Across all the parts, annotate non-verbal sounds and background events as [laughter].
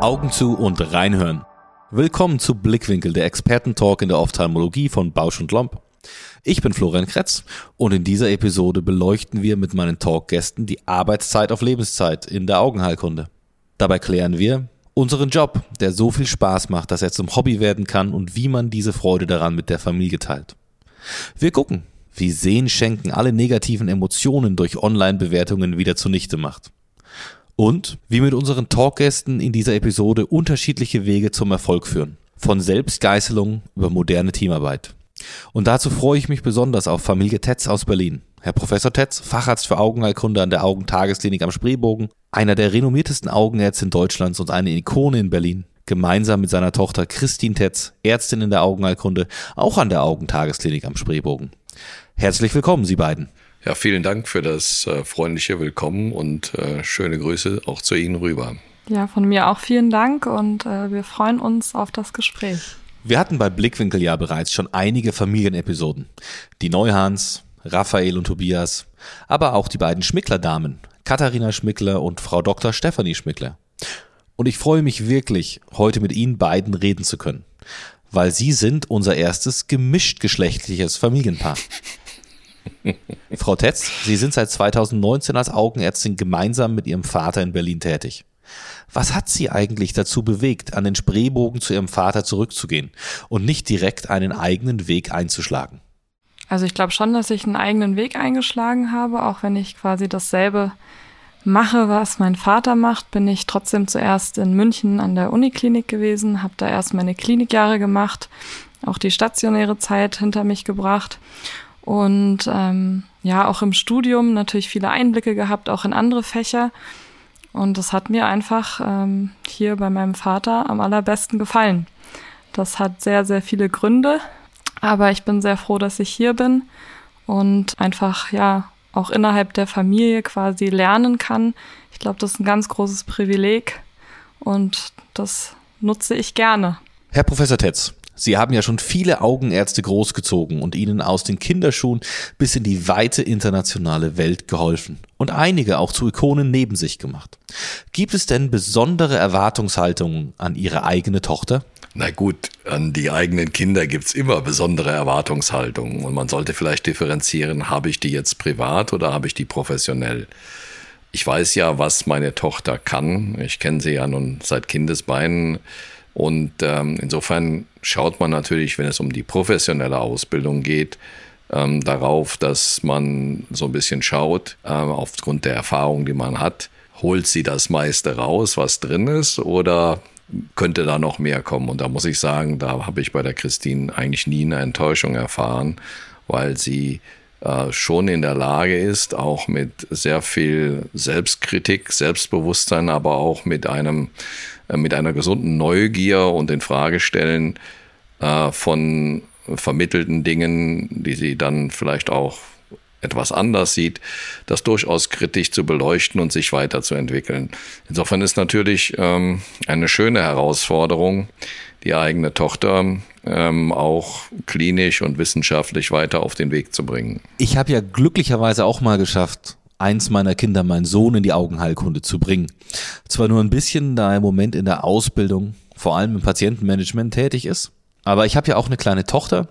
Augen zu und reinhören. Willkommen zu Blickwinkel, der Expertentalk in der Ophthalmologie von Bausch und Lomb. Ich bin Florian Kretz und in dieser Episode beleuchten wir mit meinen Talkgästen die Arbeitszeit auf Lebenszeit in der Augenheilkunde. Dabei klären wir unseren Job, der so viel Spaß macht, dass er zum Hobby werden kann und wie man diese Freude daran mit der Familie teilt. Wir gucken, wie Sehen schenken alle negativen Emotionen durch Online-Bewertungen wieder zunichte macht. Und wie mit unseren Talkgästen in dieser Episode unterschiedliche Wege zum Erfolg führen. Von Selbstgeißelung über moderne Teamarbeit. Und dazu freue ich mich besonders auf Familie Tetz aus Berlin. Herr Professor Tetz, Facharzt für Augenheilkunde an der Augentagesklinik am Spreebogen, einer der renommiertesten Augenärzte in Deutschlands und eine Ikone in Berlin. Gemeinsam mit seiner Tochter Christine Tetz, Ärztin in der Augenheilkunde, auch an der Augentagesklinik am Spreebogen. Herzlich willkommen, Sie beiden. Ja, vielen Dank für das äh, freundliche Willkommen und äh, schöne Grüße auch zu Ihnen rüber. Ja, von mir auch vielen Dank und äh, wir freuen uns auf das Gespräch. Wir hatten bei Blickwinkel ja bereits schon einige Familienepisoden. Die Neuhans, Raphael und Tobias, aber auch die beiden Schmickler-Damen, Katharina Schmickler und Frau Dr. Stefanie Schmickler. Und ich freue mich wirklich, heute mit Ihnen beiden reden zu können, weil Sie sind unser erstes gemischtgeschlechtliches Familienpaar. [laughs] Frau Tetz, Sie sind seit 2019 als Augenärztin gemeinsam mit Ihrem Vater in Berlin tätig. Was hat Sie eigentlich dazu bewegt, an den Spreebogen zu Ihrem Vater zurückzugehen und nicht direkt einen eigenen Weg einzuschlagen? Also ich glaube schon, dass ich einen eigenen Weg eingeschlagen habe, auch wenn ich quasi dasselbe mache, was mein Vater macht, bin ich trotzdem zuerst in München an der Uniklinik gewesen, habe da erst meine Klinikjahre gemacht, auch die stationäre Zeit hinter mich gebracht und ähm, ja, auch im Studium natürlich viele Einblicke gehabt, auch in andere Fächer. Und das hat mir einfach ähm, hier bei meinem Vater am allerbesten gefallen. Das hat sehr, sehr viele Gründe, aber ich bin sehr froh, dass ich hier bin und einfach, ja, auch innerhalb der Familie quasi lernen kann. Ich glaube, das ist ein ganz großes Privileg und das nutze ich gerne. Herr Professor Tetz, Sie haben ja schon viele Augenärzte großgezogen und ihnen aus den Kinderschuhen bis in die weite internationale Welt geholfen und einige auch zu Ikonen neben sich gemacht. Gibt es denn besondere Erwartungshaltungen an Ihre eigene Tochter? Na gut, an die eigenen Kinder gibt's immer besondere Erwartungshaltungen und man sollte vielleicht differenzieren, habe ich die jetzt privat oder habe ich die professionell? Ich weiß ja, was meine Tochter kann. Ich kenne sie ja nun seit Kindesbeinen und ähm, insofern schaut man natürlich, wenn es um die professionelle Ausbildung geht, ähm, darauf, dass man so ein bisschen schaut, äh, aufgrund der Erfahrung, die man hat, holt sie das meiste raus, was drin ist, oder könnte da noch mehr kommen? Und da muss ich sagen, da habe ich bei der Christine eigentlich nie eine Enttäuschung erfahren, weil sie äh, schon in der Lage ist, auch mit sehr viel Selbstkritik, Selbstbewusstsein, aber auch mit einem mit einer gesunden Neugier und in Fragestellen äh, von vermittelten Dingen, die sie dann vielleicht auch etwas anders sieht, das durchaus kritisch zu beleuchten und sich weiterzuentwickeln. Insofern ist natürlich ähm, eine schöne Herausforderung, die eigene Tochter ähm, auch klinisch und wissenschaftlich weiter auf den Weg zu bringen. Ich habe ja glücklicherweise auch mal geschafft, eins meiner Kinder, meinen Sohn, in die Augenheilkunde zu bringen. Zwar nur ein bisschen, da er im Moment in der Ausbildung, vor allem im Patientenmanagement tätig ist, aber ich habe ja auch eine kleine Tochter,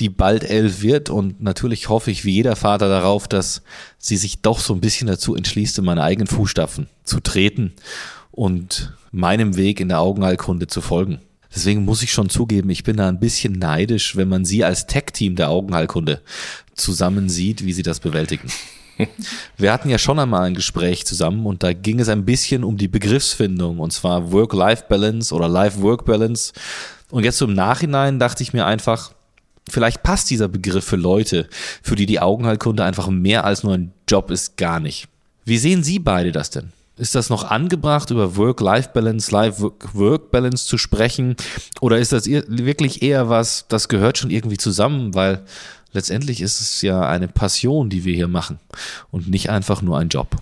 die bald elf wird und natürlich hoffe ich wie jeder Vater darauf, dass sie sich doch so ein bisschen dazu entschließt, in meine eigenen Fußstapfen zu treten und meinem Weg in der Augenheilkunde zu folgen. Deswegen muss ich schon zugeben, ich bin da ein bisschen neidisch, wenn man sie als Tech-Team der Augenheilkunde zusammen sieht, wie sie das bewältigen. [laughs] Wir hatten ja schon einmal ein Gespräch zusammen und da ging es ein bisschen um die Begriffsfindung und zwar Work-Life-Balance oder Life-Work-Balance. Und jetzt im Nachhinein dachte ich mir einfach, vielleicht passt dieser Begriff für Leute, für die die Augenheilkunde einfach mehr als nur ein Job ist, gar nicht. Wie sehen Sie beide das denn? Ist das noch angebracht, über Work-Life-Balance, Life-Work-Balance zu sprechen? Oder ist das wirklich eher was, das gehört schon irgendwie zusammen? Weil letztendlich ist es ja eine Passion, die wir hier machen und nicht einfach nur ein Job.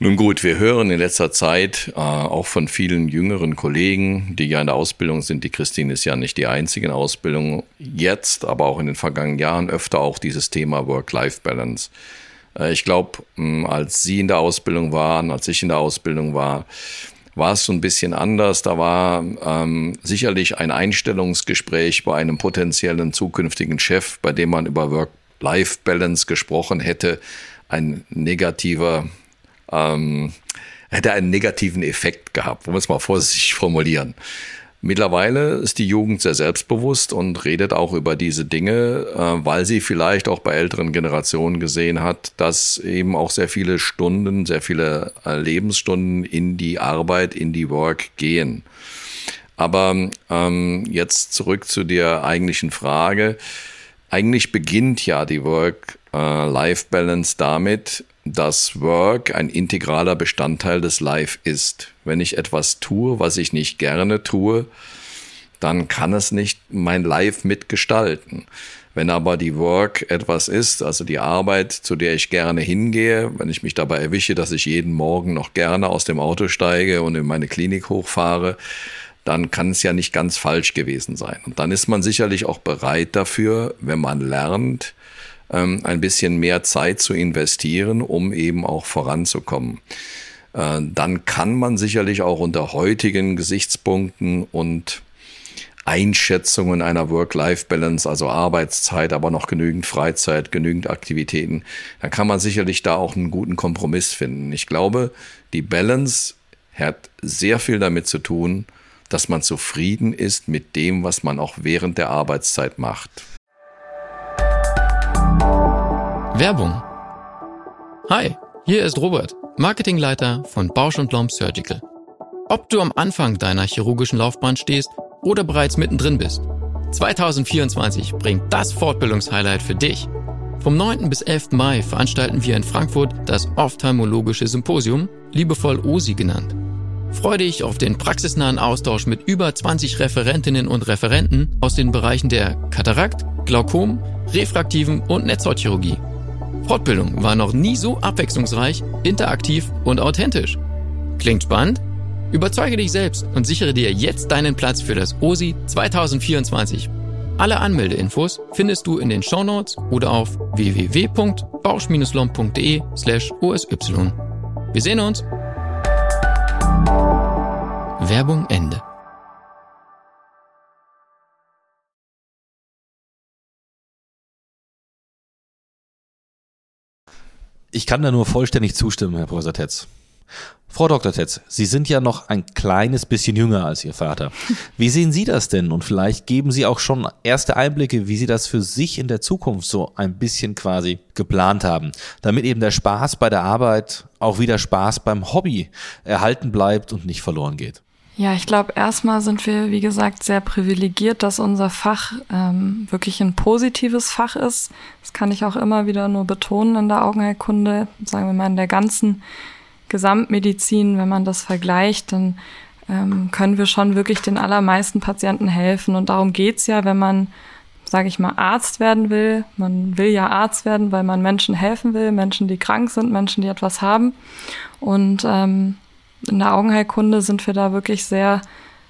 Nun gut, wir hören in letzter Zeit äh, auch von vielen jüngeren Kollegen, die ja in der Ausbildung sind. Die Christine ist ja nicht die einzige in Ausbildung jetzt, aber auch in den vergangenen Jahren öfter auch dieses Thema Work-Life-Balance. Äh, ich glaube, als Sie in der Ausbildung waren, als ich in der Ausbildung war, war es so ein bisschen anders. Da war ähm, sicherlich ein Einstellungsgespräch bei einem potenziellen zukünftigen Chef, bei dem man über Work-Life-Balance gesprochen hätte, ein negativer, ähm, hätte einen negativen Effekt gehabt, wollen wir es mal vorsichtig formulieren. Mittlerweile ist die Jugend sehr selbstbewusst und redet auch über diese Dinge, äh, weil sie vielleicht auch bei älteren Generationen gesehen hat, dass eben auch sehr viele Stunden, sehr viele äh, Lebensstunden in die Arbeit, in die Work gehen. Aber ähm, jetzt zurück zu der eigentlichen Frage. Eigentlich beginnt ja die Work-Life-Balance äh, damit, dass Work ein integraler Bestandteil des Life ist. Wenn ich etwas tue, was ich nicht gerne tue, dann kann es nicht mein Life mitgestalten. Wenn aber die Work etwas ist, also die Arbeit, zu der ich gerne hingehe, wenn ich mich dabei erwische, dass ich jeden Morgen noch gerne aus dem Auto steige und in meine Klinik hochfahre, dann kann es ja nicht ganz falsch gewesen sein. Und dann ist man sicherlich auch bereit dafür, wenn man lernt, ähm, ein bisschen mehr Zeit zu investieren, um eben auch voranzukommen. Äh, dann kann man sicherlich auch unter heutigen Gesichtspunkten und Einschätzungen einer Work-Life-Balance, also Arbeitszeit, aber noch genügend Freizeit, genügend Aktivitäten, dann kann man sicherlich da auch einen guten Kompromiss finden. Ich glaube, die Balance hat sehr viel damit zu tun, dass man zufrieden ist mit dem, was man auch während der Arbeitszeit macht. Werbung. Hi, hier ist Robert, Marketingleiter von Bausch und Lomb Surgical. Ob du am Anfang deiner chirurgischen Laufbahn stehst oder bereits mittendrin bist, 2024 bringt das Fortbildungshighlight für dich. Vom 9. bis 11. Mai veranstalten wir in Frankfurt das Ophthalmologische Symposium, liebevoll OSI genannt. Freue dich auf den praxisnahen Austausch mit über 20 Referentinnen und Referenten aus den Bereichen der Katarakt, Glaukom, refraktiven und Netzhautchirurgie. Fortbildung war noch nie so abwechslungsreich, interaktiv und authentisch. Klingt spannend? Überzeuge dich selbst und sichere dir jetzt deinen Platz für das OSI 2024. Alle Anmeldeinfos findest du in den Shownotes oder auf www.bausch-lomb.de slash osy. Wir sehen uns! Werbung Ende. Ich kann da nur vollständig zustimmen, Herr Professor Tetz. Frau Dr. Tetz, Sie sind ja noch ein kleines bisschen jünger als Ihr Vater. Wie sehen Sie das denn? Und vielleicht geben Sie auch schon erste Einblicke, wie Sie das für sich in der Zukunft so ein bisschen quasi geplant haben, damit eben der Spaß bei der Arbeit auch wieder Spaß beim Hobby erhalten bleibt und nicht verloren geht. Ja, ich glaube, erstmal sind wir, wie gesagt, sehr privilegiert, dass unser Fach ähm, wirklich ein positives Fach ist. Das kann ich auch immer wieder nur betonen in der Augenheilkunde, sagen wir mal in der ganzen Gesamtmedizin, wenn man das vergleicht, dann ähm, können wir schon wirklich den allermeisten Patienten helfen. Und darum geht's ja, wenn man, sage ich mal, Arzt werden will. Man will ja Arzt werden, weil man Menschen helfen will, Menschen, die krank sind, Menschen, die etwas haben. Und ähm, in der Augenheilkunde sind wir da wirklich sehr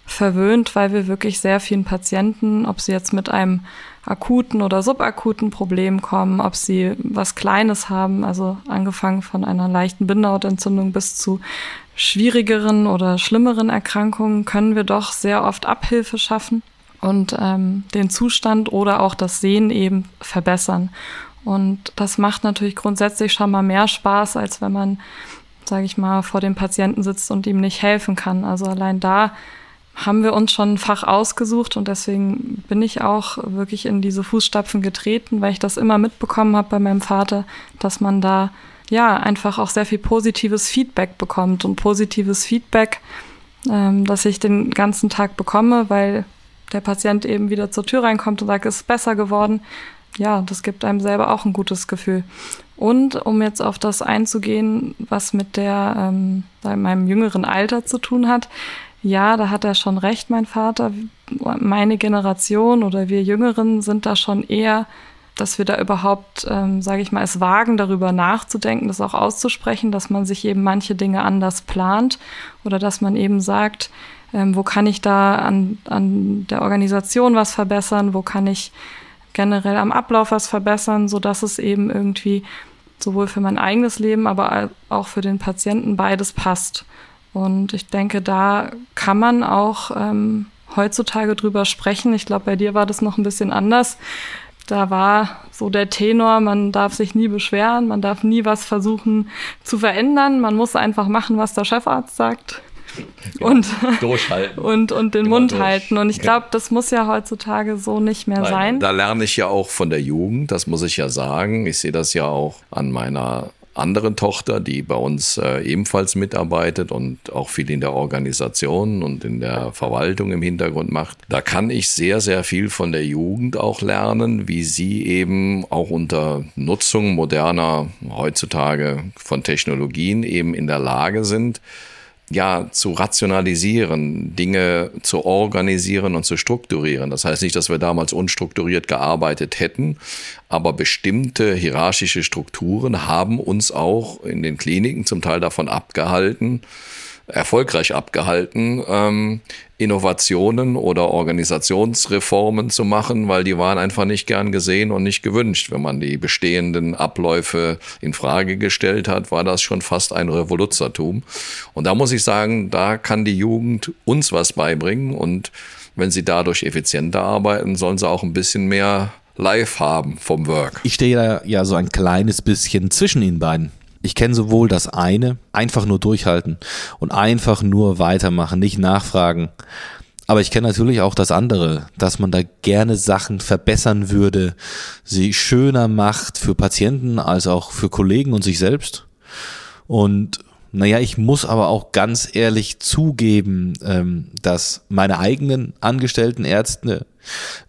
verwöhnt, weil wir wirklich sehr vielen Patienten, ob sie jetzt mit einem akuten oder subakuten Problem kommen, ob sie was Kleines haben, also angefangen von einer leichten Bindehautentzündung bis zu schwierigeren oder schlimmeren Erkrankungen, können wir doch sehr oft Abhilfe schaffen und ähm, den Zustand oder auch das Sehen eben verbessern. Und das macht natürlich grundsätzlich schon mal mehr Spaß, als wenn man sage ich mal, vor dem Patienten sitzt und ihm nicht helfen kann. Also allein da haben wir uns schon ein Fach ausgesucht und deswegen bin ich auch wirklich in diese Fußstapfen getreten, weil ich das immer mitbekommen habe bei meinem Vater, dass man da ja einfach auch sehr viel positives Feedback bekommt und positives Feedback, ähm, dass ich den ganzen Tag bekomme, weil der Patient eben wieder zur Tür reinkommt und sagt, es ist besser geworden. Ja, das gibt einem selber auch ein gutes Gefühl. Und um jetzt auf das einzugehen, was mit der ähm, meinem jüngeren Alter zu tun hat, ja, da hat er schon recht, mein Vater. Meine Generation oder wir Jüngeren sind da schon eher dass wir da überhaupt, ähm, sage ich mal, es wagen, darüber nachzudenken, das auch auszusprechen, dass man sich eben manche Dinge anders plant oder dass man eben sagt, ähm, wo kann ich da an, an der Organisation was verbessern, wo kann ich generell am Ablauf was verbessern, so dass es eben irgendwie sowohl für mein eigenes Leben, aber auch für den Patienten beides passt. Und ich denke, da kann man auch ähm, heutzutage drüber sprechen. Ich glaube, bei dir war das noch ein bisschen anders. Da war so der Tenor, man darf sich nie beschweren, man darf nie was versuchen zu verändern, man muss einfach machen, was der Chefarzt sagt. Genau. Und, durchhalten. und, und den Immer Mund durch. halten. Und ich glaube, das muss ja heutzutage so nicht mehr Nein, sein. Da lerne ich ja auch von der Jugend, das muss ich ja sagen. Ich sehe das ja auch an meiner anderen Tochter, die bei uns äh, ebenfalls mitarbeitet und auch viel in der Organisation und in der Verwaltung im Hintergrund macht. Da kann ich sehr, sehr viel von der Jugend auch lernen, wie sie eben auch unter Nutzung moderner heutzutage von Technologien eben in der Lage sind, ja, zu rationalisieren, Dinge zu organisieren und zu strukturieren. Das heißt nicht, dass wir damals unstrukturiert gearbeitet hätten, aber bestimmte hierarchische Strukturen haben uns auch in den Kliniken zum Teil davon abgehalten, erfolgreich abgehalten, ähm, Innovationen oder Organisationsreformen zu machen, weil die waren einfach nicht gern gesehen und nicht gewünscht. Wenn man die bestehenden Abläufe in Frage gestellt hat, war das schon fast ein Revoluzertum. Und da muss ich sagen, da kann die Jugend uns was beibringen und wenn sie dadurch effizienter arbeiten, sollen sie auch ein bisschen mehr live haben vom Work. Ich stehe da ja so ein kleines bisschen zwischen ihnen beiden. Ich kenne sowohl das eine, einfach nur durchhalten und einfach nur weitermachen, nicht nachfragen. Aber ich kenne natürlich auch das andere, dass man da gerne Sachen verbessern würde, sie schöner macht für Patienten als auch für Kollegen und sich selbst. Und naja, ich muss aber auch ganz ehrlich zugeben, ähm, dass meine eigenen angestellten Ärzte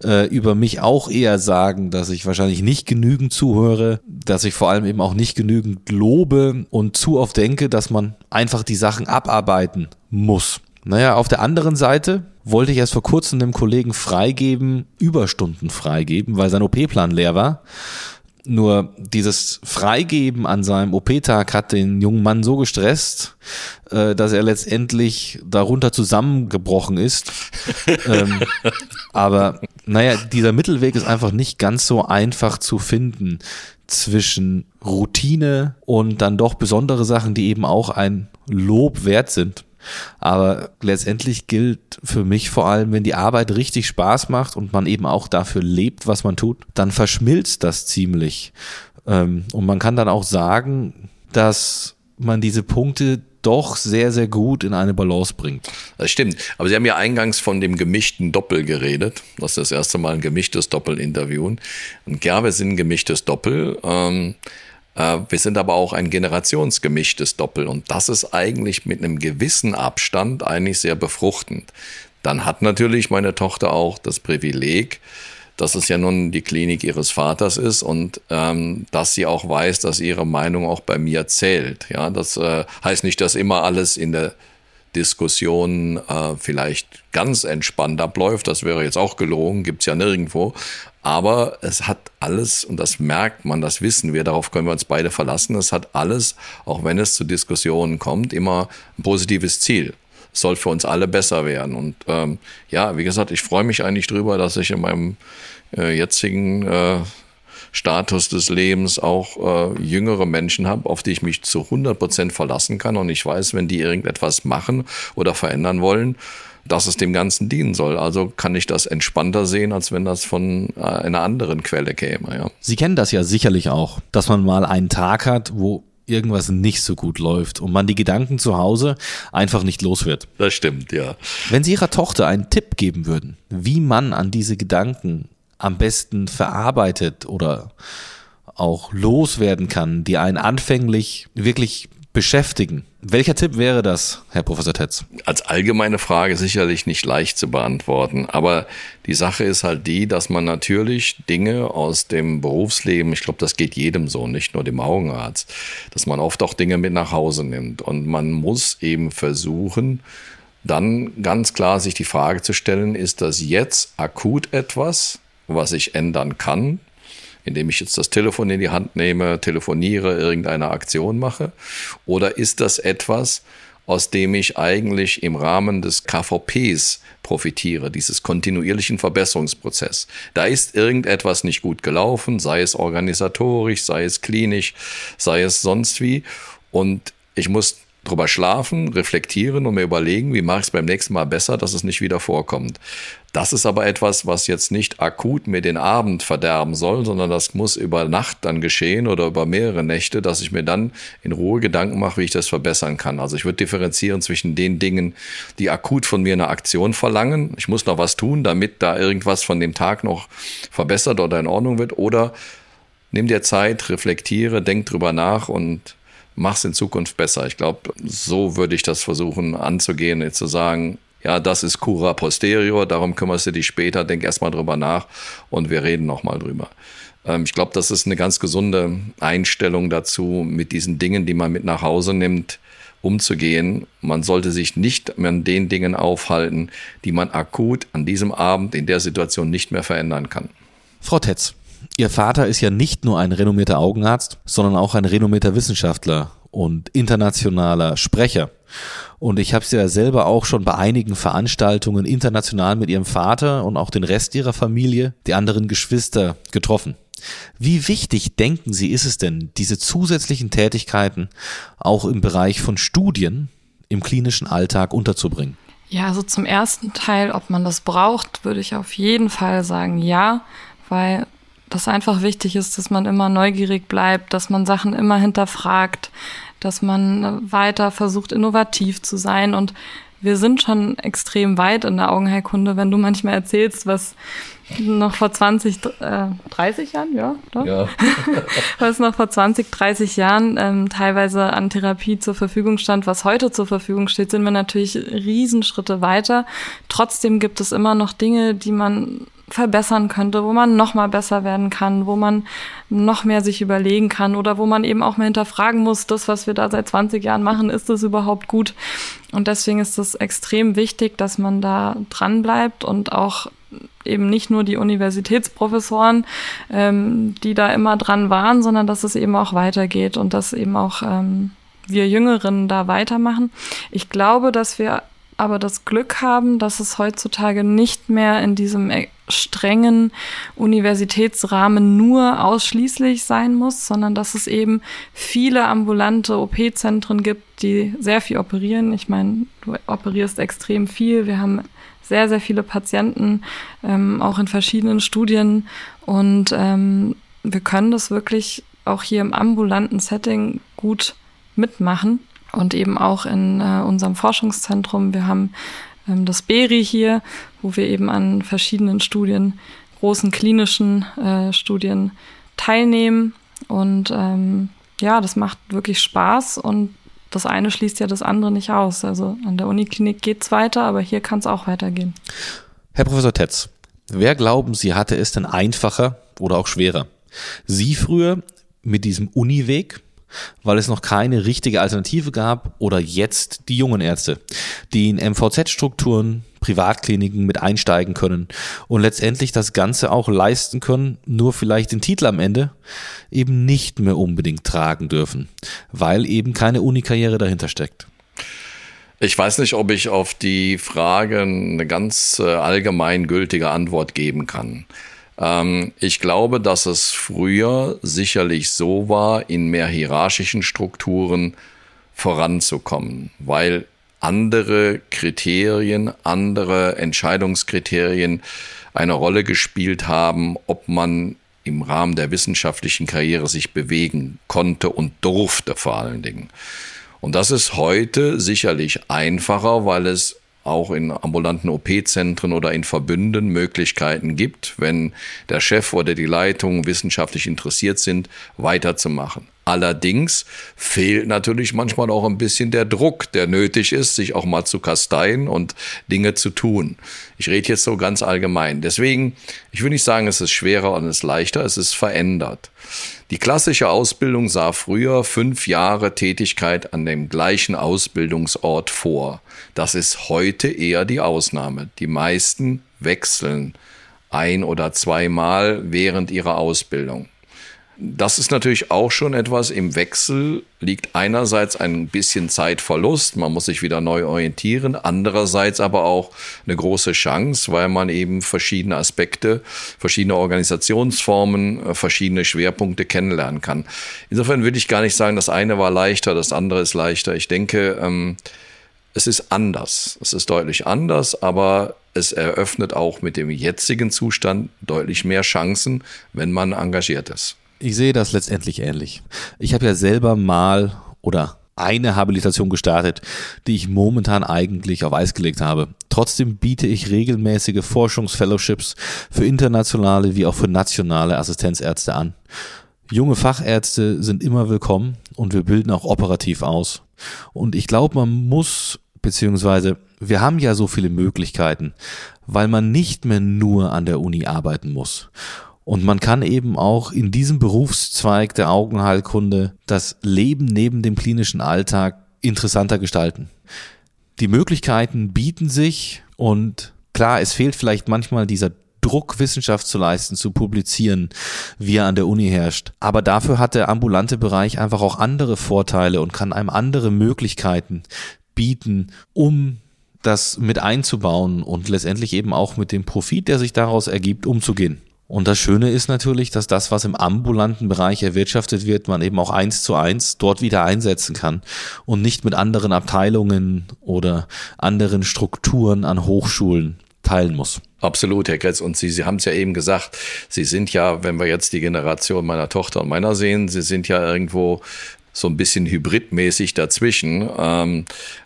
äh, über mich auch eher sagen, dass ich wahrscheinlich nicht genügend zuhöre, dass ich vor allem eben auch nicht genügend lobe und zu oft denke, dass man einfach die Sachen abarbeiten muss. Naja, auf der anderen Seite wollte ich erst vor kurzem dem Kollegen freigeben, Überstunden freigeben, weil sein OP-Plan leer war. Nur dieses Freigeben an seinem OP-Tag hat den jungen Mann so gestresst, äh, dass er letztendlich darunter zusammengebrochen ist. [laughs] ähm, aber naja, dieser Mittelweg ist einfach nicht ganz so einfach zu finden zwischen Routine und dann doch besondere Sachen, die eben auch ein Lob wert sind. Aber letztendlich gilt für mich vor allem, wenn die Arbeit richtig Spaß macht und man eben auch dafür lebt, was man tut, dann verschmilzt das ziemlich. Ähm, und man kann dann auch sagen, dass man diese Punkte doch sehr, sehr gut in eine Balance bringt. Das stimmt. Aber Sie haben ja eingangs von dem gemischten Doppel geredet. Das ist das erste Mal ein gemischtes Doppel-Interviewen. Und ja, wir sind ein gemischtes Doppel. Ähm, äh, wir sind aber auch ein generationsgemischtes Doppel und das ist eigentlich mit einem gewissen Abstand eigentlich sehr befruchtend. Dann hat natürlich meine Tochter auch das Privileg, dass es ja nun die Klinik ihres Vaters ist und ähm, dass sie auch weiß, dass ihre Meinung auch bei mir zählt. Ja, das äh, heißt nicht, dass immer alles in der Diskussion äh, vielleicht ganz entspannt abläuft. Das wäre jetzt auch gelogen, gibt's ja nirgendwo. Aber es hat alles, und das merkt man, das wissen wir, darauf können wir uns beide verlassen, es hat alles, auch wenn es zu Diskussionen kommt, immer ein positives Ziel. Es soll für uns alle besser werden. Und ähm, ja, wie gesagt, ich freue mich eigentlich drüber, dass ich in meinem äh, jetzigen äh, Status des Lebens auch äh, jüngere Menschen habe, auf die ich mich zu 100 Prozent verlassen kann. Und ich weiß, wenn die irgendetwas machen oder verändern wollen, dass es dem Ganzen dienen soll. Also kann ich das entspannter sehen, als wenn das von äh, einer anderen Quelle käme. Ja. Sie kennen das ja sicherlich auch, dass man mal einen Tag hat, wo irgendwas nicht so gut läuft und man die Gedanken zu Hause einfach nicht los wird. Das stimmt, ja. Wenn Sie Ihrer Tochter einen Tipp geben würden, wie man an diese Gedanken am besten verarbeitet oder auch loswerden kann, die einen anfänglich wirklich beschäftigen. Welcher Tipp wäre das, Herr Professor Tetz? Als allgemeine Frage sicherlich nicht leicht zu beantworten, aber die Sache ist halt die, dass man natürlich Dinge aus dem Berufsleben, ich glaube, das geht jedem so, nicht nur dem Augenarzt, dass man oft auch Dinge mit nach Hause nimmt und man muss eben versuchen, dann ganz klar sich die Frage zu stellen, ist das jetzt akut etwas, was ich ändern kann, indem ich jetzt das Telefon in die Hand nehme, telefoniere, irgendeine Aktion mache? Oder ist das etwas, aus dem ich eigentlich im Rahmen des KVPs profitiere, dieses kontinuierlichen Verbesserungsprozess. Da ist irgendetwas nicht gut gelaufen, sei es organisatorisch, sei es klinisch, sei es sonst wie. Und ich muss drüber schlafen, reflektieren und mir überlegen, wie mache ich es beim nächsten Mal besser, dass es nicht wieder vorkommt. Das ist aber etwas, was jetzt nicht akut mir den Abend verderben soll, sondern das muss über Nacht dann geschehen oder über mehrere Nächte, dass ich mir dann in Ruhe Gedanken mache, wie ich das verbessern kann. Also ich würde differenzieren zwischen den Dingen, die akut von mir eine Aktion verlangen. Ich muss noch was tun, damit da irgendwas von dem Tag noch verbessert oder in Ordnung wird. Oder nimm dir Zeit, reflektiere, denk drüber nach und mach's in Zukunft besser. Ich glaube, so würde ich das versuchen anzugehen, zu sagen, ja, das ist cura posterior, darum kümmerst du dich später, denk erstmal drüber nach und wir reden nochmal drüber. Ähm, ich glaube, das ist eine ganz gesunde Einstellung dazu, mit diesen Dingen, die man mit nach Hause nimmt, umzugehen. Man sollte sich nicht an den Dingen aufhalten, die man akut an diesem Abend in der Situation nicht mehr verändern kann. Frau Tetz, Ihr Vater ist ja nicht nur ein renommierter Augenarzt, sondern auch ein renommierter Wissenschaftler und internationaler Sprecher. Und ich habe sie ja selber auch schon bei einigen Veranstaltungen international mit ihrem Vater und auch den Rest ihrer Familie, die anderen Geschwister, getroffen. Wie wichtig denken Sie, ist es denn, diese zusätzlichen Tätigkeiten auch im Bereich von Studien im klinischen Alltag unterzubringen? Ja, also zum ersten Teil, ob man das braucht, würde ich auf jeden Fall sagen ja, weil das einfach wichtig ist, dass man immer neugierig bleibt, dass man Sachen immer hinterfragt, dass man weiter versucht, innovativ zu sein. Und wir sind schon extrem weit in der Augenheilkunde, wenn du manchmal erzählst, was noch vor 20, äh, 30 Jahren, ja, doch? Ja. [laughs] was noch vor 20, 30 Jahren ähm, teilweise an Therapie zur Verfügung stand, was heute zur Verfügung steht, sind wir natürlich Riesenschritte weiter. Trotzdem gibt es immer noch Dinge, die man verbessern könnte, wo man noch mal besser werden kann, wo man noch mehr sich überlegen kann oder wo man eben auch mal hinterfragen muss, das, was wir da seit 20 Jahren machen, ist das überhaupt gut? Und deswegen ist es extrem wichtig, dass man da dran bleibt und auch eben nicht nur die Universitätsprofessoren, ähm, die da immer dran waren, sondern dass es eben auch weitergeht und dass eben auch ähm, wir Jüngeren da weitermachen. Ich glaube, dass wir aber das Glück haben, dass es heutzutage nicht mehr in diesem e- strengen Universitätsrahmen nur ausschließlich sein muss, sondern dass es eben viele ambulante OP-Zentren gibt, die sehr viel operieren. Ich meine, du operierst extrem viel. Wir haben sehr, sehr viele Patienten, ähm, auch in verschiedenen Studien. Und ähm, wir können das wirklich auch hier im ambulanten Setting gut mitmachen und eben auch in äh, unserem Forschungszentrum. Wir haben ähm, das BERI hier, wo wir eben an verschiedenen Studien, großen klinischen äh, Studien teilnehmen. Und ähm, ja, das macht wirklich Spaß und das eine schließt ja das andere nicht aus. Also an der Uniklinik geht's weiter, aber hier kann es auch weitergehen. Herr Professor Tetz, wer glauben Sie hatte es denn einfacher oder auch schwerer? Sie früher mit diesem Uniweg weil es noch keine richtige Alternative gab oder jetzt die jungen Ärzte, die in MVZ-Strukturen, Privatkliniken mit einsteigen können und letztendlich das Ganze auch leisten können, nur vielleicht den Titel am Ende eben nicht mehr unbedingt tragen dürfen, weil eben keine Unikarriere dahinter steckt. Ich weiß nicht, ob ich auf die Frage eine ganz äh, allgemein gültige Antwort geben kann. Ähm, ich glaube, dass es früher sicherlich so war, in mehr hierarchischen Strukturen voranzukommen, weil andere Kriterien, andere Entscheidungskriterien eine Rolle gespielt haben, ob man im Rahmen der wissenschaftlichen Karriere sich bewegen konnte und durfte vor allen Dingen. Und das ist heute sicherlich einfacher, weil es auch in ambulanten OP-Zentren oder in Verbünden Möglichkeiten gibt, wenn der Chef oder die Leitung wissenschaftlich interessiert sind, weiterzumachen. Allerdings fehlt natürlich manchmal auch ein bisschen der Druck, der nötig ist, sich auch mal zu kasteien und Dinge zu tun. Ich rede jetzt so ganz allgemein. Deswegen, ich will nicht sagen, es ist schwerer und es ist leichter, es ist verändert. Die klassische Ausbildung sah früher fünf Jahre Tätigkeit an dem gleichen Ausbildungsort vor. Das ist heute eher die Ausnahme. Die meisten wechseln ein oder zweimal während ihrer Ausbildung. Das ist natürlich auch schon etwas im Wechsel, liegt einerseits ein bisschen Zeitverlust, man muss sich wieder neu orientieren, andererseits aber auch eine große Chance, weil man eben verschiedene Aspekte, verschiedene Organisationsformen, äh, verschiedene Schwerpunkte kennenlernen kann. Insofern würde ich gar nicht sagen, das eine war leichter, das andere ist leichter. Ich denke, ähm, es ist anders. Es ist deutlich anders, aber es eröffnet auch mit dem jetzigen Zustand deutlich mehr Chancen, wenn man engagiert ist. Ich sehe das letztendlich ähnlich. Ich habe ja selber mal oder eine Habilitation gestartet, die ich momentan eigentlich auf Eis gelegt habe. Trotzdem biete ich regelmäßige Forschungsfellowships für internationale wie auch für nationale Assistenzärzte an. Junge Fachärzte sind immer willkommen und wir bilden auch operativ aus. Und ich glaube, man muss, beziehungsweise wir haben ja so viele Möglichkeiten, weil man nicht mehr nur an der Uni arbeiten muss. Und man kann eben auch in diesem Berufszweig der Augenheilkunde das Leben neben dem klinischen Alltag interessanter gestalten. Die Möglichkeiten bieten sich und klar, es fehlt vielleicht manchmal dieser Druck, Wissenschaft zu leisten, zu publizieren, wie er an der Uni herrscht. Aber dafür hat der ambulante Bereich einfach auch andere Vorteile und kann einem andere Möglichkeiten bieten, um das mit einzubauen und letztendlich eben auch mit dem Profit, der sich daraus ergibt, umzugehen. Und das Schöne ist natürlich, dass das, was im ambulanten Bereich erwirtschaftet wird, man eben auch eins zu eins dort wieder einsetzen kann und nicht mit anderen Abteilungen oder anderen Strukturen an Hochschulen teilen muss. Absolut, Herr Kretz. Und Sie, Sie haben es ja eben gesagt, Sie sind ja, wenn wir jetzt die Generation meiner Tochter und meiner sehen, Sie sind ja irgendwo so ein bisschen hybridmäßig dazwischen. Ähm,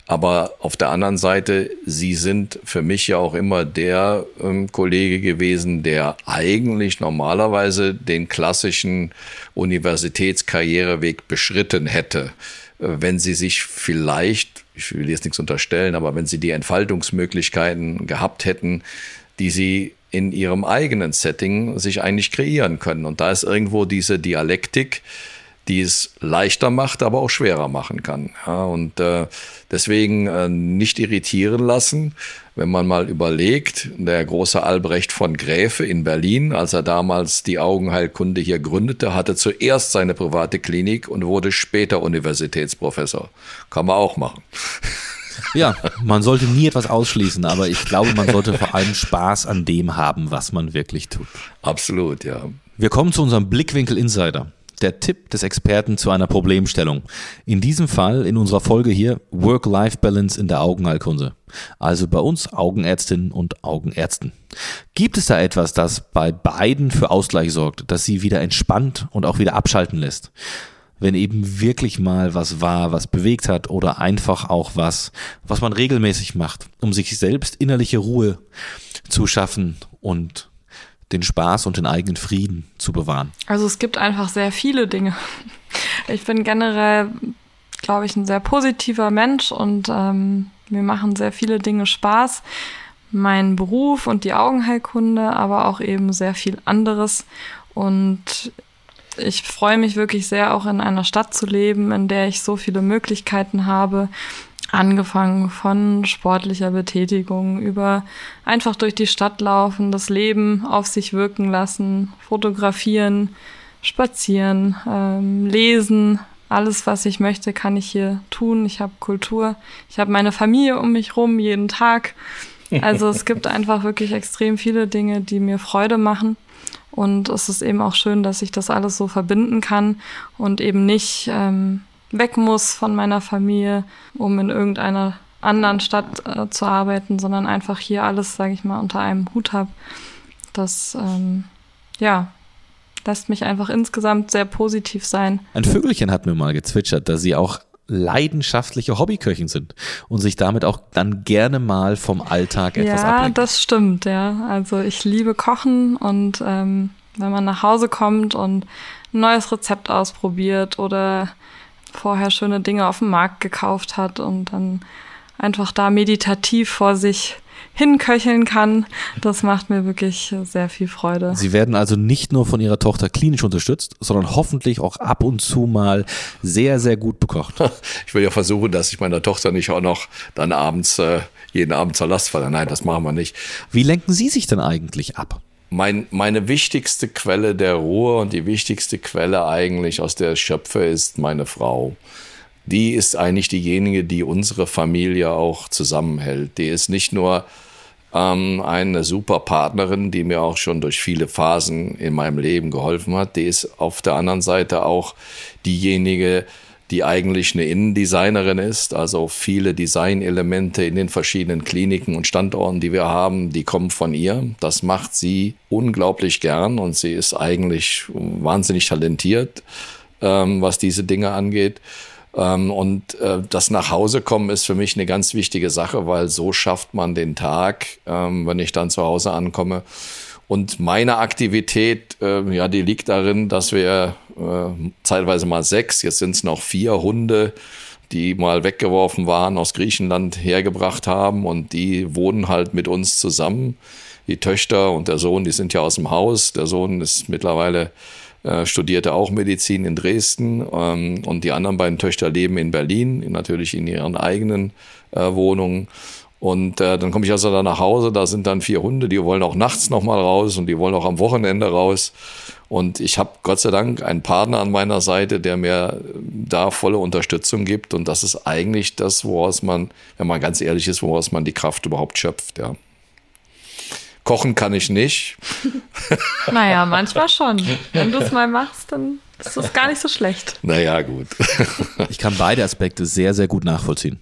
aber auf der anderen Seite, Sie sind für mich ja auch immer der ähm, Kollege gewesen, der eigentlich normalerweise den klassischen Universitätskarriereweg beschritten hätte, äh, wenn Sie sich vielleicht, ich will jetzt nichts unterstellen, aber wenn Sie die Entfaltungsmöglichkeiten gehabt hätten, die Sie in Ihrem eigenen Setting sich eigentlich kreieren können. Und da ist irgendwo diese Dialektik, die es leichter macht, aber auch schwerer machen kann. Ja, und äh, deswegen äh, nicht irritieren lassen, wenn man mal überlegt, der große Albrecht von Gräfe in Berlin, als er damals die Augenheilkunde hier gründete, hatte zuerst seine private Klinik und wurde später Universitätsprofessor. Kann man auch machen. Ja, man sollte nie etwas ausschließen, aber ich glaube, man sollte vor allem Spaß an dem haben, was man wirklich tut. Absolut, ja. Wir kommen zu unserem Blickwinkel Insider der Tipp des Experten zu einer Problemstellung. In diesem Fall in unserer Folge hier Work-Life-Balance in der Augenheilkunde. Also bei uns Augenärztinnen und Augenärzten. Gibt es da etwas, das bei beiden für Ausgleich sorgt, das sie wieder entspannt und auch wieder abschalten lässt? Wenn eben wirklich mal was war, was bewegt hat oder einfach auch was, was man regelmäßig macht, um sich selbst innerliche Ruhe zu schaffen und den Spaß und den eigenen Frieden zu bewahren? Also es gibt einfach sehr viele Dinge. Ich bin generell, glaube ich, ein sehr positiver Mensch und ähm, mir machen sehr viele Dinge Spaß. Mein Beruf und die Augenheilkunde, aber auch eben sehr viel anderes. Und ich freue mich wirklich sehr, auch in einer Stadt zu leben, in der ich so viele Möglichkeiten habe, Angefangen von sportlicher Betätigung über einfach durch die Stadt laufen, das Leben auf sich wirken lassen, fotografieren, spazieren, ähm, lesen. Alles, was ich möchte, kann ich hier tun. Ich habe Kultur. Ich habe meine Familie um mich rum jeden Tag. Also es gibt [laughs] einfach wirklich extrem viele Dinge, die mir Freude machen. Und es ist eben auch schön, dass ich das alles so verbinden kann und eben nicht ähm, weg muss von meiner Familie, um in irgendeiner anderen Stadt äh, zu arbeiten, sondern einfach hier alles, sage ich mal, unter einem Hut habe. Das, ähm, ja, lässt mich einfach insgesamt sehr positiv sein. Ein Vögelchen hat mir mal gezwitschert, dass sie auch leidenschaftliche Hobbyköchin sind und sich damit auch dann gerne mal vom Alltag etwas ja, ablenken. Ja, das stimmt, ja. Also ich liebe Kochen und ähm, wenn man nach Hause kommt und ein neues Rezept ausprobiert oder vorher schöne Dinge auf dem Markt gekauft hat und dann einfach da meditativ vor sich hinköcheln kann. Das macht mir wirklich sehr viel Freude. Sie werden also nicht nur von Ihrer Tochter klinisch unterstützt, sondern hoffentlich auch ab und zu mal sehr, sehr gut bekocht. [laughs] Ich will ja versuchen, dass ich meiner Tochter nicht auch noch dann abends, äh, jeden Abend zur Last falle. Nein, das machen wir nicht. Wie lenken Sie sich denn eigentlich ab? mein, meine wichtigste Quelle der Ruhe und die wichtigste Quelle eigentlich, aus der ich schöpfe, ist meine Frau. Die ist eigentlich diejenige, die unsere Familie auch zusammenhält. Die ist nicht nur ähm, eine super Partnerin, die mir auch schon durch viele Phasen in meinem Leben geholfen hat. Die ist auf der anderen Seite auch diejenige, die eigentlich eine Innendesignerin ist. Also viele Designelemente in den verschiedenen Kliniken und Standorten, die wir haben, die kommen von ihr. Das macht sie unglaublich gern und sie ist eigentlich wahnsinnig talentiert, ähm, was diese Dinge angeht. Ähm, und äh, das Nachhausekommen ist für mich eine ganz wichtige Sache, weil so schafft man den Tag, ähm, wenn ich dann zu Hause ankomme. Und meine Aktivität, äh, ja, die liegt darin, dass wir äh, zeitweise mal sechs, jetzt sind es noch vier Hunde, die mal weggeworfen waren, aus Griechenland hergebracht haben und die wohnen halt mit uns zusammen. Die Töchter und der Sohn, die sind ja aus dem Haus. Der Sohn ist mittlerweile äh, studierte auch Medizin in Dresden ähm, und die anderen beiden Töchter leben in Berlin, natürlich in ihren eigenen äh, Wohnungen. Und äh, dann komme ich also da nach Hause, da sind dann vier Hunde, die wollen auch nachts nochmal raus und die wollen auch am Wochenende raus. Und ich habe Gott sei Dank einen Partner an meiner Seite, der mir da volle Unterstützung gibt. Und das ist eigentlich das, woraus man, wenn man ganz ehrlich ist, woraus man die Kraft überhaupt schöpft, ja. Kochen kann ich nicht. [laughs] naja, manchmal schon. Wenn du es mal machst, dann ist das gar nicht so schlecht. Naja, gut. ich kann beide Aspekte sehr, sehr gut nachvollziehen.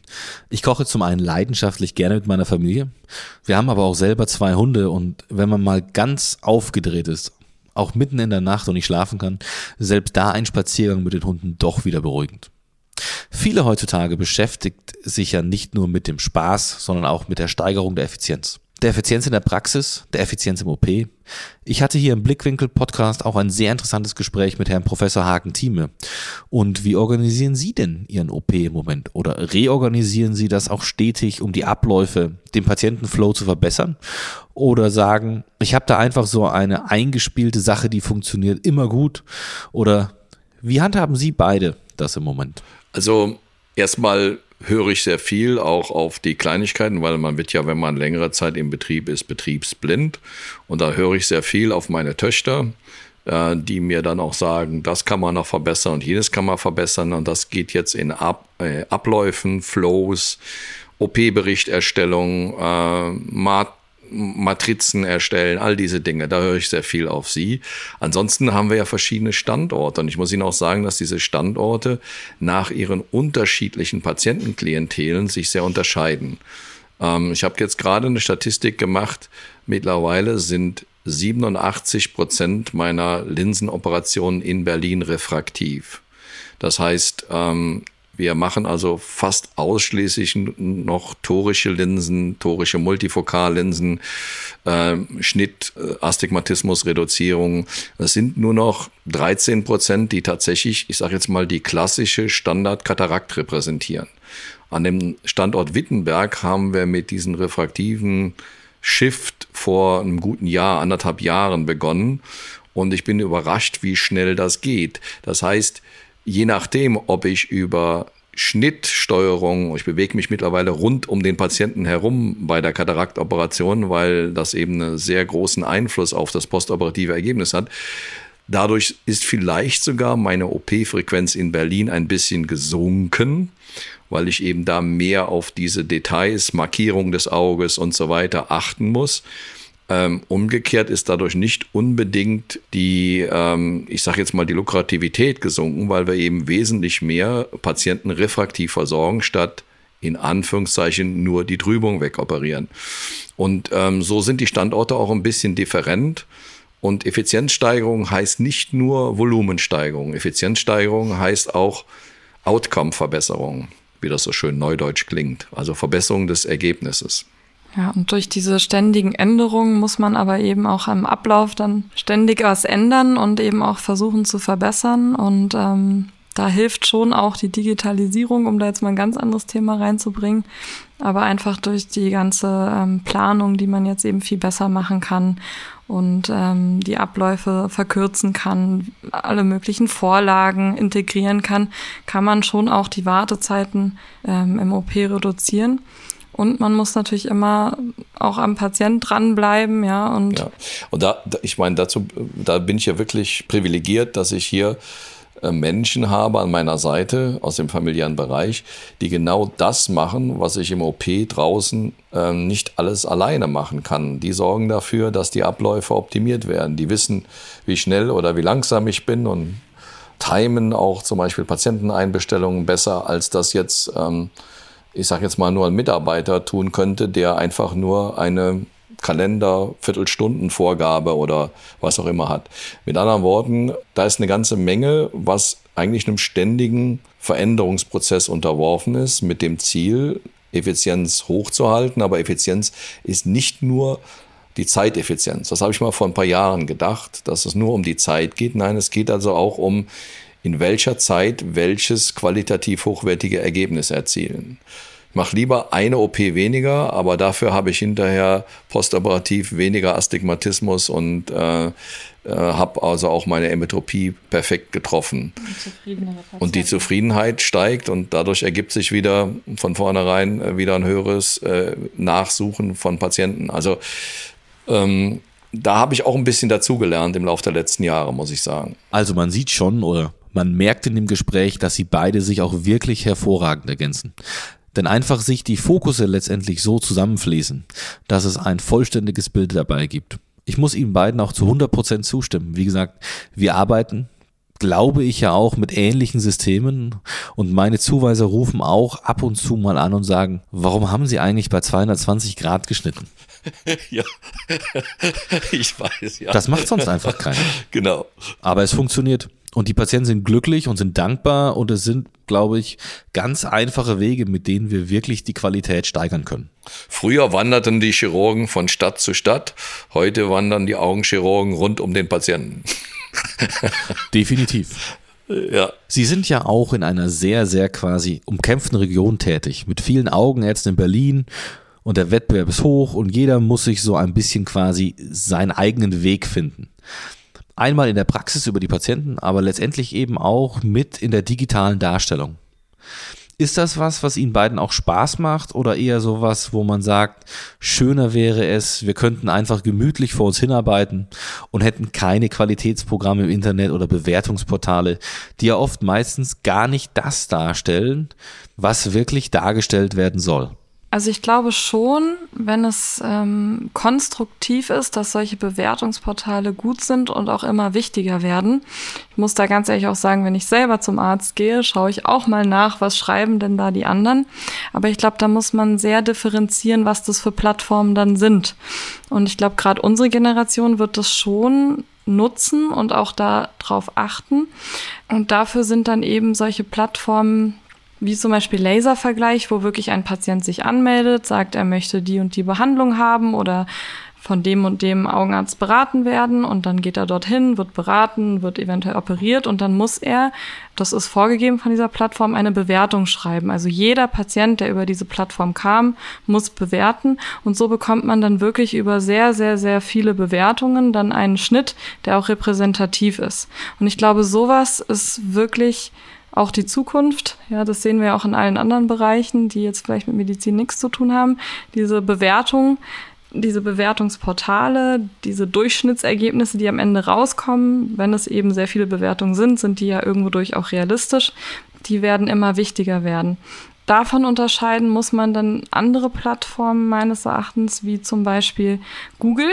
Ich koche zum einen leidenschaftlich gerne mit meiner Familie. Wir haben aber auch selber zwei Hunde und wenn man mal ganz aufgedreht ist, auch mitten in der Nacht und nicht schlafen kann, selbst da ein Spaziergang mit den Hunden doch wieder beruhigend. Viele heutzutage beschäftigt sich ja nicht nur mit dem Spaß, sondern auch mit der Steigerung der Effizienz der Effizienz in der Praxis, der Effizienz im OP. Ich hatte hier im Blickwinkel Podcast auch ein sehr interessantes Gespräch mit Herrn Professor Hagen Thieme. Und wie organisieren Sie denn Ihren OP im Moment? Oder reorganisieren Sie das auch stetig, um die Abläufe, den Patientenflow zu verbessern? Oder sagen, ich habe da einfach so eine eingespielte Sache, die funktioniert immer gut? Oder wie handhaben Sie beide das im Moment? Also erstmal höre ich sehr viel auch auf die Kleinigkeiten, weil man wird ja, wenn man längere Zeit im Betrieb ist, betriebsblind. Und da höre ich sehr viel auf meine Töchter, äh, die mir dann auch sagen, das kann man noch verbessern und jenes kann man verbessern. Und das geht jetzt in Ab äh, Abläufen, Flows, OP-Berichterstellung, äh, Matrizen erstellen, all diese Dinge. Da höre ich sehr viel auf Sie. Ansonsten haben wir ja verschiedene Standorte. Und ich muss Ihnen auch sagen, dass diese Standorte nach ihren unterschiedlichen Patientenklientelen sich sehr unterscheiden. Ähm, ich habe jetzt gerade eine Statistik gemacht. Mittlerweile sind 87 Prozent meiner Linsenoperationen in Berlin refraktiv. Das heißt, ähm, wir machen also fast ausschließlich noch torische Linsen, torische Multifokallinsen, äh, Schnitt, äh, Astigmatismus, Reduzierung. Das sind nur noch 13 Prozent, die tatsächlich, ich sage jetzt mal, die klassische Standard-Katarakt repräsentieren. An dem Standort Wittenberg haben wir mit diesen refraktiven Shift vor einem guten Jahr, anderthalb Jahren begonnen. Und ich bin überrascht, wie schnell das geht. Das heißt, je nachdem, ob ich über Schnittsteuerung, ich bewege mich mittlerweile rund um den Patienten herum bei der Kataraktoperation, weil das eben einen sehr großen Einfluss auf das postoperative Ergebnis hat. Dadurch ist vielleicht sogar meine OP-Frequenz in Berlin ein bisschen gesunken, weil ich eben da mehr auf diese Details, Markierung des Auges und so weiter achten muss. Ähm, umgekehrt ist dadurch nicht unbedingt die, ähm, ich sage jetzt mal, die Lukrativität gesunken, weil wir eben wesentlich mehr Patienten refraktiv versorgen, statt in Anführungszeichen nur die Trübung wegoperieren. Und ähm, so sind die Standorte auch ein bisschen different. Und Effizienzsteigerung heißt nicht nur Volumensteigerung. Effizienzsteigerung heißt auch Outcome-Verbesserung, wie das so schön neudeutsch klingt. Also Verbesserung des Ergebnisses. Ja, und durch diese ständigen Änderungen muss man aber eben auch im Ablauf dann ständig was ändern und eben auch versuchen zu verbessern. Und ähm, da hilft schon auch die Digitalisierung, um da jetzt mal ein ganz anderes Thema reinzubringen. Aber einfach durch die ganze ähm, Planung, die man jetzt eben viel besser machen kann und ähm, die Abläufe verkürzen kann, alle möglichen Vorlagen integrieren kann, kann man schon auch die Wartezeiten ähm, im OP reduzieren. Und man muss natürlich immer auch am Patient dranbleiben, ja. Und, ja. und da, ich meine, dazu, da bin ich ja wirklich privilegiert, dass ich hier äh, Menschen habe an meiner Seite aus dem familiären Bereich, die genau das machen, was ich im OP draußen äh, nicht alles alleine machen kann. Die sorgen dafür, dass die Abläufe optimiert werden. Die wissen, wie schnell oder wie langsam ich bin und timen auch zum Beispiel Patienteneinbestellungen besser, als das jetzt, ähm, ich sage jetzt mal, nur ein Mitarbeiter tun könnte, der einfach nur eine Kalender, Viertelstundenvorgabe oder was auch immer hat. Mit anderen Worten, da ist eine ganze Menge, was eigentlich einem ständigen Veränderungsprozess unterworfen ist, mit dem Ziel, Effizienz hochzuhalten. Aber Effizienz ist nicht nur die Zeiteffizienz. Das habe ich mal vor ein paar Jahren gedacht, dass es nur um die Zeit geht. Nein, es geht also auch um, in welcher Zeit welches qualitativ hochwertige Ergebnis erzielen mache lieber eine OP weniger, aber dafür habe ich hinterher postoperativ weniger Astigmatismus und äh, äh, habe also auch meine Emetropie perfekt getroffen. Und die Zufriedenheit steigt und dadurch ergibt sich wieder von vornherein äh, wieder ein höheres äh, Nachsuchen von Patienten. Also ähm, da habe ich auch ein bisschen dazugelernt im Laufe der letzten Jahre, muss ich sagen. Also man sieht schon oder man merkt in dem Gespräch, dass sie beide sich auch wirklich hervorragend ergänzen. Denn einfach sich die Fokusse letztendlich so zusammenfließen, dass es ein vollständiges Bild dabei gibt. Ich muss Ihnen beiden auch zu 100 Prozent zustimmen. Wie gesagt, wir arbeiten glaube ich ja auch mit ähnlichen Systemen und meine Zuweiser rufen auch ab und zu mal an und sagen, warum haben Sie eigentlich bei 220 Grad geschnitten? [laughs] ja, [laughs] ich weiß, ja. Das macht sonst einfach keiner. Genau. Aber es funktioniert. Und die Patienten sind glücklich und sind dankbar und es sind, glaube ich, ganz einfache Wege, mit denen wir wirklich die Qualität steigern können. Früher wanderten die Chirurgen von Stadt zu Stadt, heute wandern die Augenchirurgen rund um den Patienten. [laughs] Definitiv. Ja. Sie sind ja auch in einer sehr, sehr quasi umkämpften Region tätig, mit vielen Augenärzten in Berlin und der Wettbewerb ist hoch und jeder muss sich so ein bisschen quasi seinen eigenen Weg finden. Einmal in der Praxis über die Patienten, aber letztendlich eben auch mit in der digitalen Darstellung. Ist das was, was Ihnen beiden auch Spaß macht oder eher sowas, wo man sagt, schöner wäre es, wir könnten einfach gemütlich vor uns hinarbeiten und hätten keine Qualitätsprogramme im Internet oder Bewertungsportale, die ja oft meistens gar nicht das darstellen, was wirklich dargestellt werden soll? Also ich glaube schon, wenn es ähm, konstruktiv ist, dass solche Bewertungsportale gut sind und auch immer wichtiger werden. Ich muss da ganz ehrlich auch sagen, wenn ich selber zum Arzt gehe, schaue ich auch mal nach, was schreiben denn da die anderen. Aber ich glaube, da muss man sehr differenzieren, was das für Plattformen dann sind. Und ich glaube, gerade unsere Generation wird das schon nutzen und auch darauf achten. Und dafür sind dann eben solche Plattformen wie zum Beispiel Laservergleich, wo wirklich ein Patient sich anmeldet, sagt, er möchte die und die Behandlung haben oder von dem und dem Augenarzt beraten werden und dann geht er dorthin, wird beraten, wird eventuell operiert und dann muss er, das ist vorgegeben von dieser Plattform, eine Bewertung schreiben. Also jeder Patient, der über diese Plattform kam, muss bewerten und so bekommt man dann wirklich über sehr, sehr, sehr viele Bewertungen dann einen Schnitt, der auch repräsentativ ist. Und ich glaube, sowas ist wirklich auch die Zukunft. Ja, das sehen wir auch in allen anderen Bereichen, die jetzt vielleicht mit Medizin nichts zu tun haben. Diese Bewertung, diese Bewertungsportale, diese Durchschnittsergebnisse, die am Ende rauskommen, wenn es eben sehr viele Bewertungen sind, sind die ja irgendwo durch auch realistisch. Die werden immer wichtiger werden. Davon unterscheiden muss man dann andere Plattformen meines Erachtens, wie zum Beispiel Google.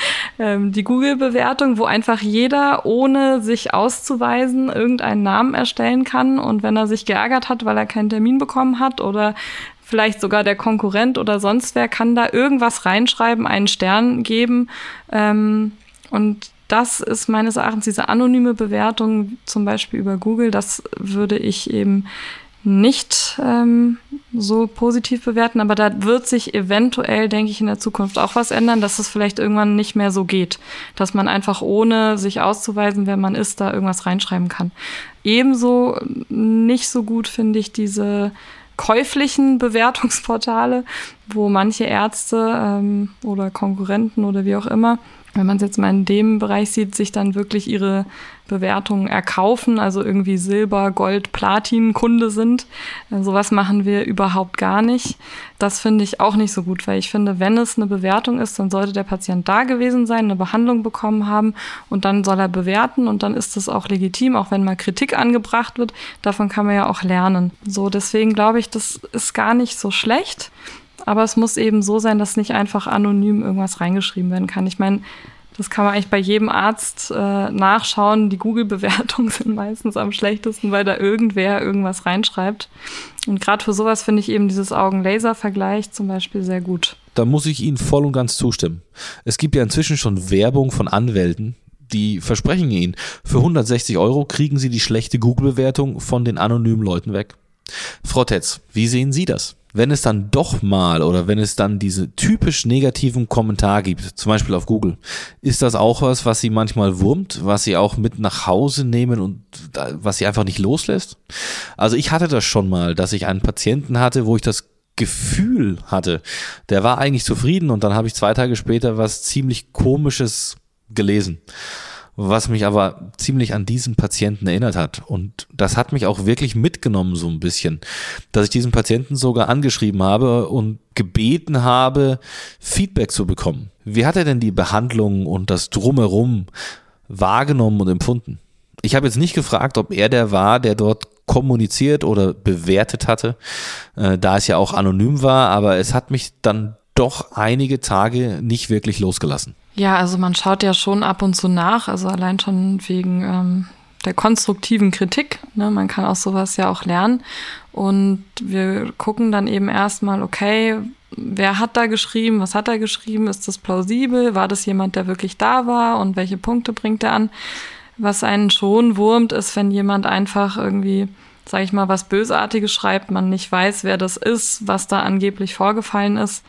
[laughs] ähm, die Google-Bewertung, wo einfach jeder, ohne sich auszuweisen, irgendeinen Namen erstellen kann. Und wenn er sich geärgert hat, weil er keinen Termin bekommen hat oder vielleicht sogar der Konkurrent oder sonst wer, kann da irgendwas reinschreiben, einen Stern geben. Ähm, und das ist meines Erachtens diese anonyme Bewertung, zum Beispiel über Google, das würde ich eben nicht ähm, so positiv bewerten, aber da wird sich eventuell, denke ich, in der Zukunft auch was ändern, dass es vielleicht irgendwann nicht mehr so geht, dass man einfach ohne sich auszuweisen, wer man ist, da irgendwas reinschreiben kann. Ebenso nicht so gut finde ich diese käuflichen Bewertungsportale, wo manche Ärzte ähm, oder Konkurrenten oder wie auch immer wenn man es jetzt mal in dem Bereich sieht, sich dann wirklich ihre Bewertungen erkaufen, also irgendwie Silber, Gold, Platin Kunde sind. Äh, sowas machen wir überhaupt gar nicht. Das finde ich auch nicht so gut, weil ich finde, wenn es eine Bewertung ist, dann sollte der Patient da gewesen sein, eine Behandlung bekommen haben und dann soll er bewerten und dann ist es auch legitim, auch wenn mal Kritik angebracht wird. Davon kann man ja auch lernen. So, deswegen glaube ich, das ist gar nicht so schlecht. Aber es muss eben so sein, dass nicht einfach anonym irgendwas reingeschrieben werden kann. Ich meine, das kann man eigentlich bei jedem Arzt äh, nachschauen. Die Google-Bewertungen [laughs] sind meistens am schlechtesten, weil da irgendwer irgendwas reinschreibt. Und gerade für sowas finde ich eben dieses Augen-Laser-Vergleich zum Beispiel sehr gut. Da muss ich Ihnen voll und ganz zustimmen. Es gibt ja inzwischen schon Werbung von Anwälten, die versprechen Ihnen, für 160 Euro kriegen Sie die schlechte Google-Bewertung von den anonymen Leuten weg. Frau Tetz, wie sehen Sie das? Wenn es dann doch mal oder wenn es dann diese typisch negativen Kommentar gibt, zum Beispiel auf Google, ist das auch was, was sie manchmal wurmt, was sie auch mit nach Hause nehmen und was sie einfach nicht loslässt? Also ich hatte das schon mal, dass ich einen Patienten hatte, wo ich das Gefühl hatte, der war eigentlich zufrieden und dann habe ich zwei Tage später was ziemlich komisches gelesen was mich aber ziemlich an diesen Patienten erinnert hat. Und das hat mich auch wirklich mitgenommen so ein bisschen, dass ich diesen Patienten sogar angeschrieben habe und gebeten habe, Feedback zu bekommen. Wie hat er denn die Behandlung und das drumherum wahrgenommen und empfunden? Ich habe jetzt nicht gefragt, ob er der war, der dort kommuniziert oder bewertet hatte, äh, da es ja auch anonym war, aber es hat mich dann doch einige Tage nicht wirklich losgelassen. Ja, also man schaut ja schon ab und zu nach, also allein schon wegen ähm, der konstruktiven Kritik. Ne? Man kann aus sowas ja auch lernen. Und wir gucken dann eben erstmal, okay, wer hat da geschrieben, was hat er geschrieben, ist das plausibel, war das jemand, der wirklich da war und welche Punkte bringt er an. Was einen schon wurmt, ist, wenn jemand einfach irgendwie, sag ich mal, was Bösartiges schreibt, man nicht weiß, wer das ist, was da angeblich vorgefallen ist.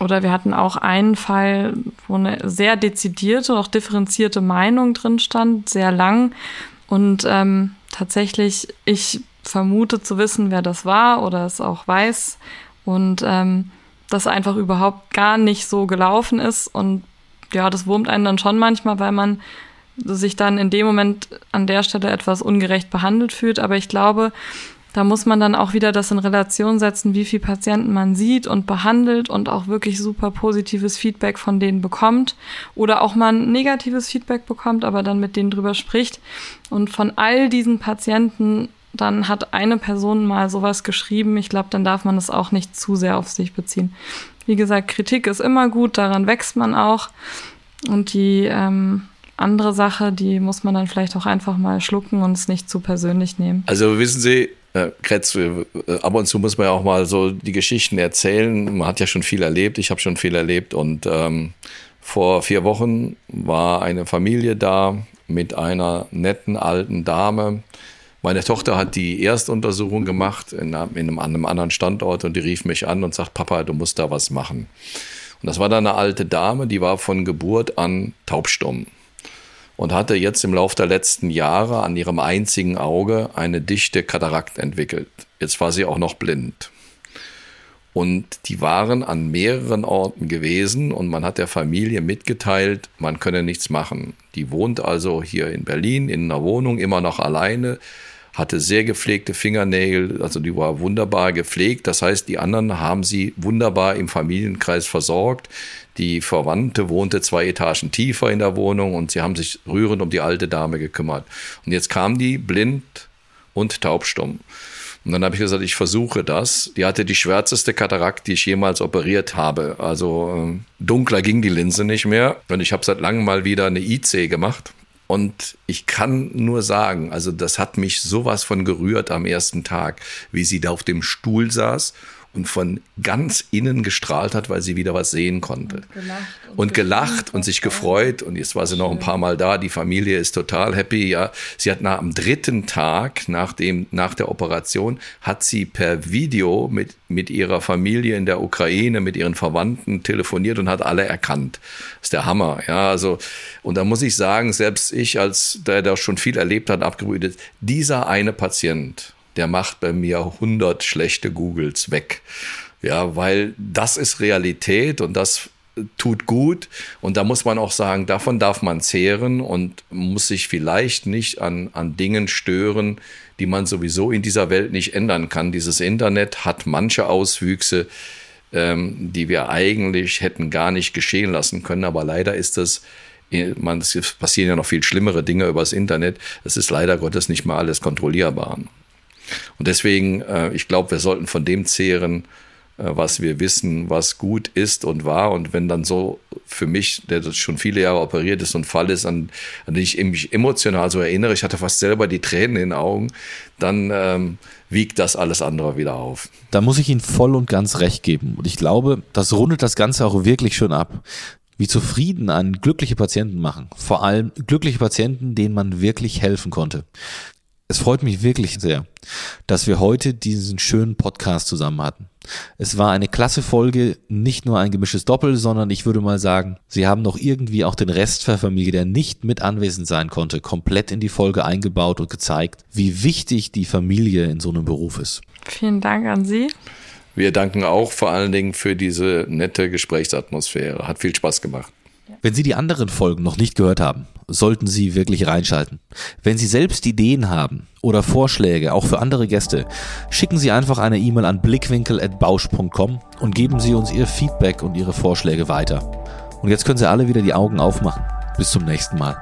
Oder wir hatten auch einen Fall, wo eine sehr dezidierte, auch differenzierte Meinung drin stand, sehr lang. Und ähm, tatsächlich, ich vermute zu wissen, wer das war oder es auch weiß. Und ähm, das einfach überhaupt gar nicht so gelaufen ist. Und ja, das wurmt einen dann schon manchmal, weil man sich dann in dem Moment an der Stelle etwas ungerecht behandelt fühlt. Aber ich glaube, da muss man dann auch wieder das in Relation setzen, wie viele Patienten man sieht und behandelt und auch wirklich super positives Feedback von denen bekommt oder auch mal negatives Feedback bekommt, aber dann mit denen drüber spricht. Und von all diesen Patienten dann hat eine Person mal sowas geschrieben. Ich glaube, dann darf man es auch nicht zu sehr auf sich beziehen. Wie gesagt, Kritik ist immer gut, daran wächst man auch. Und die ähm, andere Sache, die muss man dann vielleicht auch einfach mal schlucken und es nicht zu persönlich nehmen. Also wissen Sie, äh, Kretz, äh, ab und zu muss man ja auch mal so die Geschichten erzählen. Man hat ja schon viel erlebt, ich habe schon viel erlebt und ähm, vor vier Wochen war eine Familie da mit einer netten alten Dame. Meine Tochter hat die Erstuntersuchung gemacht in einem, an einem anderen Standort und die rief mich an und sagt, Papa, du musst da was machen. Und das war dann eine alte Dame, die war von Geburt an taubstumm und hatte jetzt im Laufe der letzten Jahre an ihrem einzigen Auge eine dichte Katarakt entwickelt. Jetzt war sie auch noch blind. Und die waren an mehreren Orten gewesen und man hat der Familie mitgeteilt, man könne nichts machen. Die wohnt also hier in Berlin in einer Wohnung, immer noch alleine, hatte sehr gepflegte Fingernägel, also die war wunderbar gepflegt. Das heißt, die anderen haben sie wunderbar im Familienkreis versorgt. Die Verwandte wohnte zwei Etagen tiefer in der Wohnung und sie haben sich rührend um die alte Dame gekümmert. Und jetzt kam die blind und taubstumm. Und dann habe ich gesagt, ich versuche das. Die hatte die schwärzeste Katarakt, die ich jemals operiert habe. Also äh, dunkler ging die Linse nicht mehr. Und ich habe seit langem mal wieder eine IC gemacht. Und ich kann nur sagen, also das hat mich sowas von gerührt am ersten Tag, wie sie da auf dem Stuhl saß und von ganz innen gestrahlt hat, weil sie wieder was sehen konnte. Und gelacht und, und, gelacht und sich gefreut. Und jetzt war sie noch ein paar Mal da. Die Familie ist total happy. Ja, sie hat nach am dritten Tag nach dem nach der Operation hat sie per Video mit mit ihrer Familie in der Ukraine, mit ihren Verwandten telefoniert und hat alle erkannt. Das ist der Hammer. Ja, also und da muss ich sagen, selbst ich als der der schon viel erlebt hat, abgebrüht dieser eine Patient der macht bei mir 100 schlechte Googles weg. Ja, weil das ist Realität und das tut gut und da muss man auch sagen, davon darf man zehren und muss sich vielleicht nicht an, an Dingen stören, die man sowieso in dieser Welt nicht ändern kann. Dieses Internet hat manche Auswüchse, ähm, die wir eigentlich hätten gar nicht geschehen lassen können, aber leider ist das man, es passieren ja noch viel schlimmere Dinge übers Internet. Es ist leider Gottes nicht mal alles kontrollierbar. Und deswegen, äh, ich glaube, wir sollten von dem zehren, äh, was wir wissen, was gut ist und war. Und wenn dann so für mich, der das schon viele Jahre operiert ist, so ein Fall ist, an, an den ich mich emotional so erinnere, ich hatte fast selber die Tränen in den Augen, dann ähm, wiegt das alles andere wieder auf. Da muss ich Ihnen voll und ganz recht geben. Und ich glaube, das rundet das Ganze auch wirklich schön ab. Wie zufrieden einen glückliche Patienten machen. Vor allem glückliche Patienten, denen man wirklich helfen konnte. Es freut mich wirklich sehr, dass wir heute diesen schönen Podcast zusammen hatten. Es war eine klasse Folge, nicht nur ein gemischtes Doppel, sondern ich würde mal sagen, Sie haben noch irgendwie auch den Rest der Familie, der nicht mit anwesend sein konnte, komplett in die Folge eingebaut und gezeigt, wie wichtig die Familie in so einem Beruf ist. Vielen Dank an Sie. Wir danken auch vor allen Dingen für diese nette Gesprächsatmosphäre. Hat viel Spaß gemacht. Wenn Sie die anderen Folgen noch nicht gehört haben, sollten Sie wirklich reinschalten. Wenn Sie selbst Ideen haben oder Vorschläge, auch für andere Gäste, schicken Sie einfach eine E-Mail an blickwinkel.bausch.com und geben Sie uns Ihr Feedback und Ihre Vorschläge weiter. Und jetzt können Sie alle wieder die Augen aufmachen. Bis zum nächsten Mal.